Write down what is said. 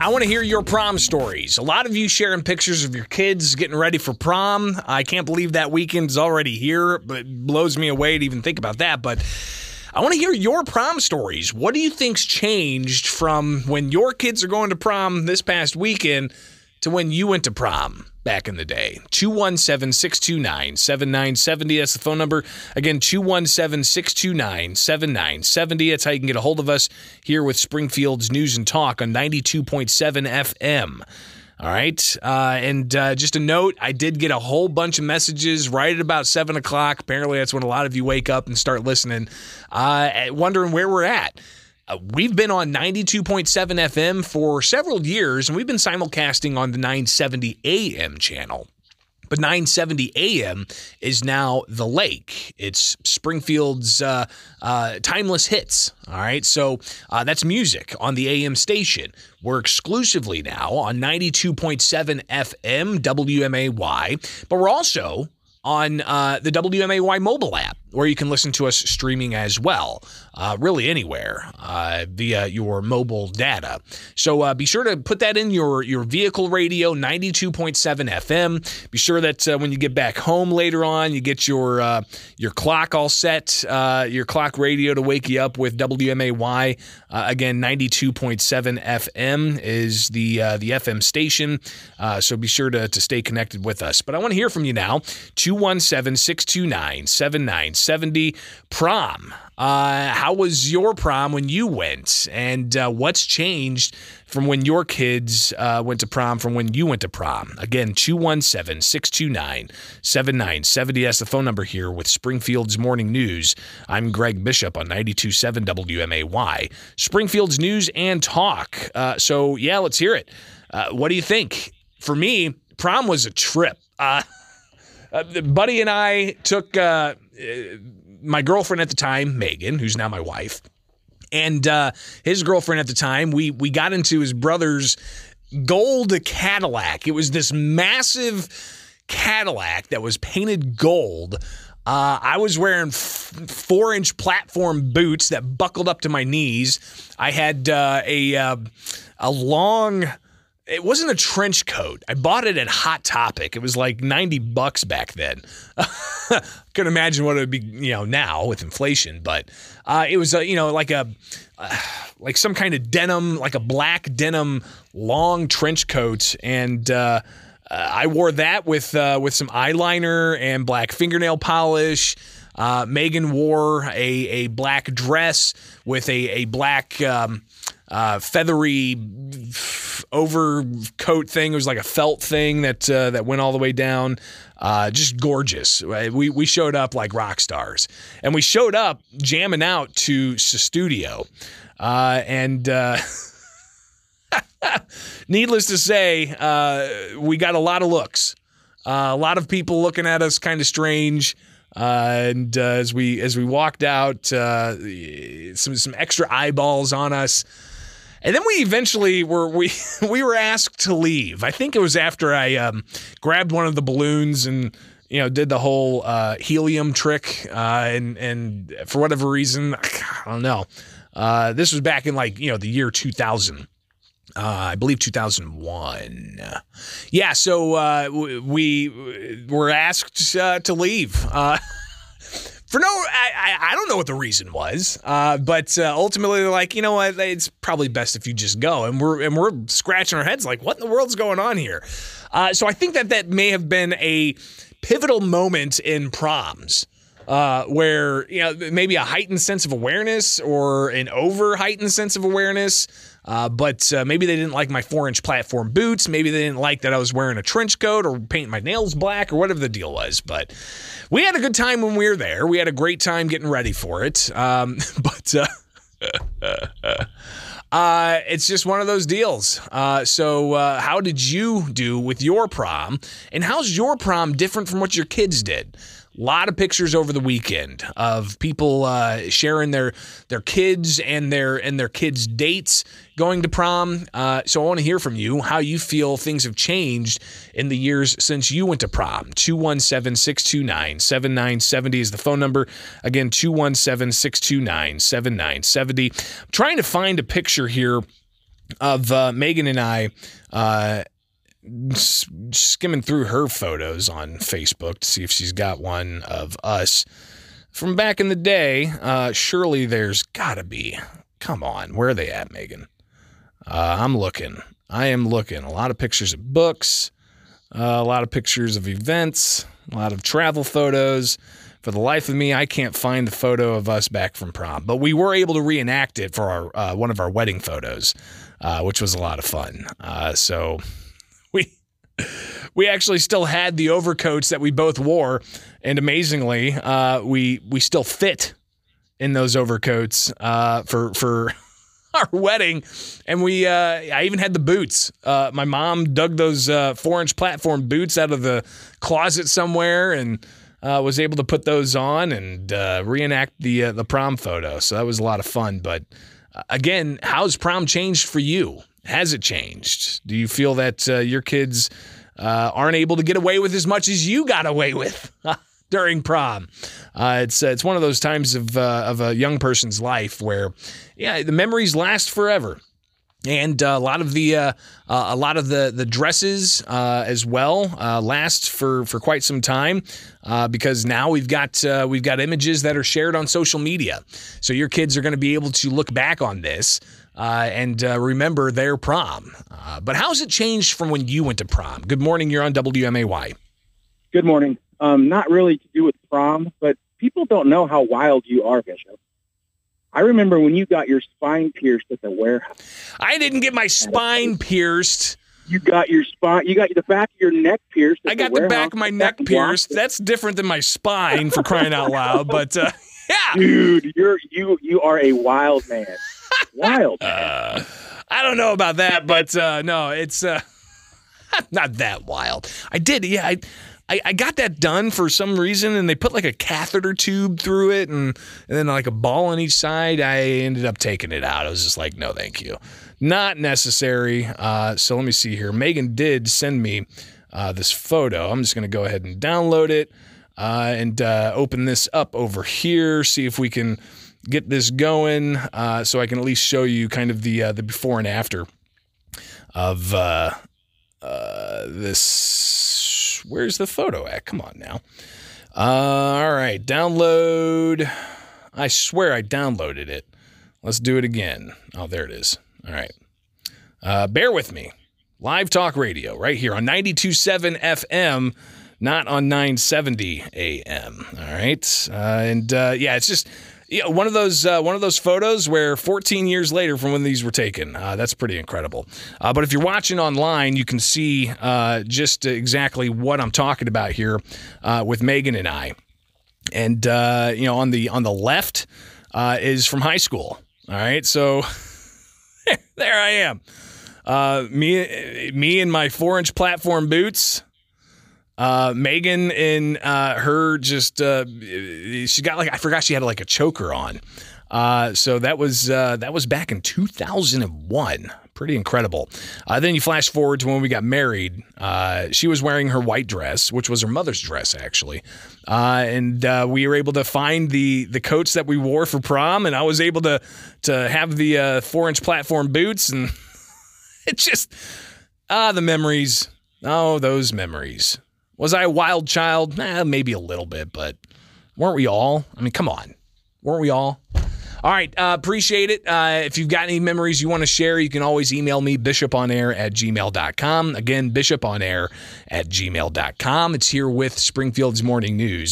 I want to hear your prom stories. A lot of you sharing pictures of your kids getting ready for prom. I can't believe that weekend's already here, but it blows me away to even think about that. But I want to hear your prom stories. What do you think's changed from when your kids are going to prom this past weekend to when you went to prom? back in the day. 217 629 7970. That's the phone number. Again, 217 629 7970. That's how you can get a hold of us here with Springfield's News and Talk on 92.7 FM. All right. Uh, and uh, just a note I did get a whole bunch of messages right at about 7 o'clock. Apparently, that's when a lot of you wake up and start listening, uh, wondering where we're at. Uh, we've been on 92.7 FM for several years, and we've been simulcasting on the 970 AM channel. But 970 AM is now the lake. It's Springfield's uh, uh, timeless hits. All right. So uh, that's music on the AM station. We're exclusively now on 92.7 FM WMAY, but we're also on uh, the WMAY mobile app, where you can listen to us streaming as well, uh, really anywhere uh, via your mobile data. So uh, be sure to put that in your, your vehicle radio, 92.7 FM. Be sure that uh, when you get back home later on, you get your uh, your clock all set, your clock radio to wake you up with WMAY. again, 92.7 FM is the the FM station. so be sure to, to stay connected with us. But I want to hear from you now. 217 629 7970. Prom. Uh, how was your prom when you went? And uh, what's changed from when your kids uh, went to prom from when you went to prom? Again, 217 629 7970. That's the phone number here with Springfield's Morning News. I'm Greg Bishop on 927 WMAY. Springfield's News and Talk. Uh, so, yeah, let's hear it. Uh, what do you think? For me, prom was a trip. Uh, uh, Buddy and I took uh, my girlfriend at the time, Megan, who's now my wife, and uh, his girlfriend at the time. We we got into his brother's gold Cadillac. It was this massive Cadillac that was painted gold. Uh, I was wearing f- four inch platform boots that buckled up to my knees. I had uh, a uh, a long it wasn't a trench coat. I bought it at Hot Topic. It was like 90 bucks back then. Couldn't imagine what it would be, you know, now with inflation, but uh, it was, a, you know, like a, uh, like some kind of denim, like a black denim long trench coat. And, uh, uh I wore that with, uh, with some eyeliner and black fingernail polish. Uh, Megan wore a, a black dress with a, a black, um, uh, feathery overcoat thing. It was like a felt thing that uh, that went all the way down. Uh, just gorgeous. We we showed up like rock stars, and we showed up jamming out to studio, uh, and. Uh, needless to say, uh, we got a lot of looks. a lot of people looking at us kind of strange. Uh, and uh, as we as we walked out, uh, some some extra eyeballs on us. And then we eventually were we we were asked to leave. I think it was after I um, grabbed one of the balloons and you know did the whole uh, helium trick uh, and and for whatever reason I don't know. Uh, this was back in like you know the year 2000. Uh, I believe 2001. Yeah, so uh, we were asked uh, to leave. For no, I, I don't know what the reason was, uh, but uh, ultimately they're like, you know what, it's probably best if you just go, and we're and we're scratching our heads like, what in the world's going on here? Uh, so I think that that may have been a pivotal moment in proms. Uh, where you know maybe a heightened sense of awareness or an over heightened sense of awareness uh, but uh, maybe they didn't like my four inch platform boots. Maybe they didn't like that I was wearing a trench coat or painting my nails black or whatever the deal was. But we had a good time when we were there. We had a great time getting ready for it. Um, but. Uh, uh, it's just one of those deals. Uh, so, uh, how did you do with your prom? And how's your prom different from what your kids did? A lot of pictures over the weekend of people uh, sharing their their kids and their and their kids' dates going to prom. Uh, so I want to hear from you how you feel things have changed in the years since you went to prom. 217 629 7970 is the phone number. Again, 217 629 7970. Trying to find a picture here of uh, Megan and I uh, skimming through her photos on Facebook to see if she's got one of us from back in the day. Uh, surely there's got to be. Come on, where are they at, Megan? Uh, I'm looking. I am looking. A lot of pictures of books, uh, a lot of pictures of events, a lot of travel photos. For the life of me, I can't find the photo of us back from prom, but we were able to reenact it for our uh, one of our wedding photos, uh, which was a lot of fun. Uh, so we actually still had the overcoats that we both wore, and amazingly, uh, we we still fit in those overcoats uh, for for our wedding, and we uh, I even had the boots. Uh, my mom dug those uh, four inch platform boots out of the closet somewhere and. Uh, was able to put those on and reenact the the prom photo, so that was a lot of fun. But again, how's prom changed for you? Has it changed? Do you feel that your kids aren't able to get away with as much as you got away with? during prom. Uh, it's uh, it's one of those times of uh, of a young person's life where, yeah, the memories last forever. And uh, a lot of the uh, uh, a lot of the the dresses as well last for, for quite some time because now we've got we've got images that are shared on social media. So your kids are going to be able to look back on this and remember their prom. but how's it changed from when you went to prom? Good morning. You're on WMAY. Good morning um, not really to do with prom, but people don't know how wild you are, Bishop. I remember when you got your spine pierced at the warehouse. I didn't get my spine pierced. You got your spine. You got the back of your neck pierced. I got the, the back of my neck pierced. That's different than my spine, for crying out loud. But uh, yeah, dude, you're you you are a wild man. Wild. Uh, I don't know about that, but uh, no, it's uh, not that wild. I did, yeah. I, I, I got that done for some reason, and they put like a catheter tube through it, and, and then like a ball on each side. I ended up taking it out. I was just like, no, thank you, not necessary. Uh, so let me see here. Megan did send me uh, this photo. I'm just gonna go ahead and download it uh, and uh, open this up over here. See if we can get this going, uh, so I can at least show you kind of the uh, the before and after of this Where's the photo at? Come on now. Uh, all right, download. I swear I downloaded it. Let's do it again. Oh, there it is. All right. Uh, bear with me. Live talk radio right here on 92.7 FM, not on 970 AM. All right. Uh, and uh, yeah, it's just yeah, one of those uh, one of those photos where 14 years later from when these were taken. Uh, that's pretty incredible. Uh, but if you're watching online, you can see uh, just exactly what I'm talking about here uh, with Megan and I. And uh, you know, on the on the left is from high school. All right, so there I am. me me in my four inch platform boots. Uh, Megan and uh, her just uh, she got like I forgot she had like a choker on. Uh, so that was uh, that was back in 2001. Pretty incredible. Uh, then you flash forward to when we got married. Uh, she was wearing her white dress, which was her mother's dress, actually. Uh, and uh, we were able to find the the coats that we wore for prom, and I was able to to have the four inch platform boots, and it's just ah the memories. Oh, those memories. Was I a wild child? Eh, maybe a little bit, but weren't we all? I mean, come on. Weren't we all? All right. Uh, appreciate it. Uh, if you've got any memories you want to share, you can always email me, bishoponair at gmail.com. Again, bishoponair at gmail.com. It's here with Springfield's Morning News.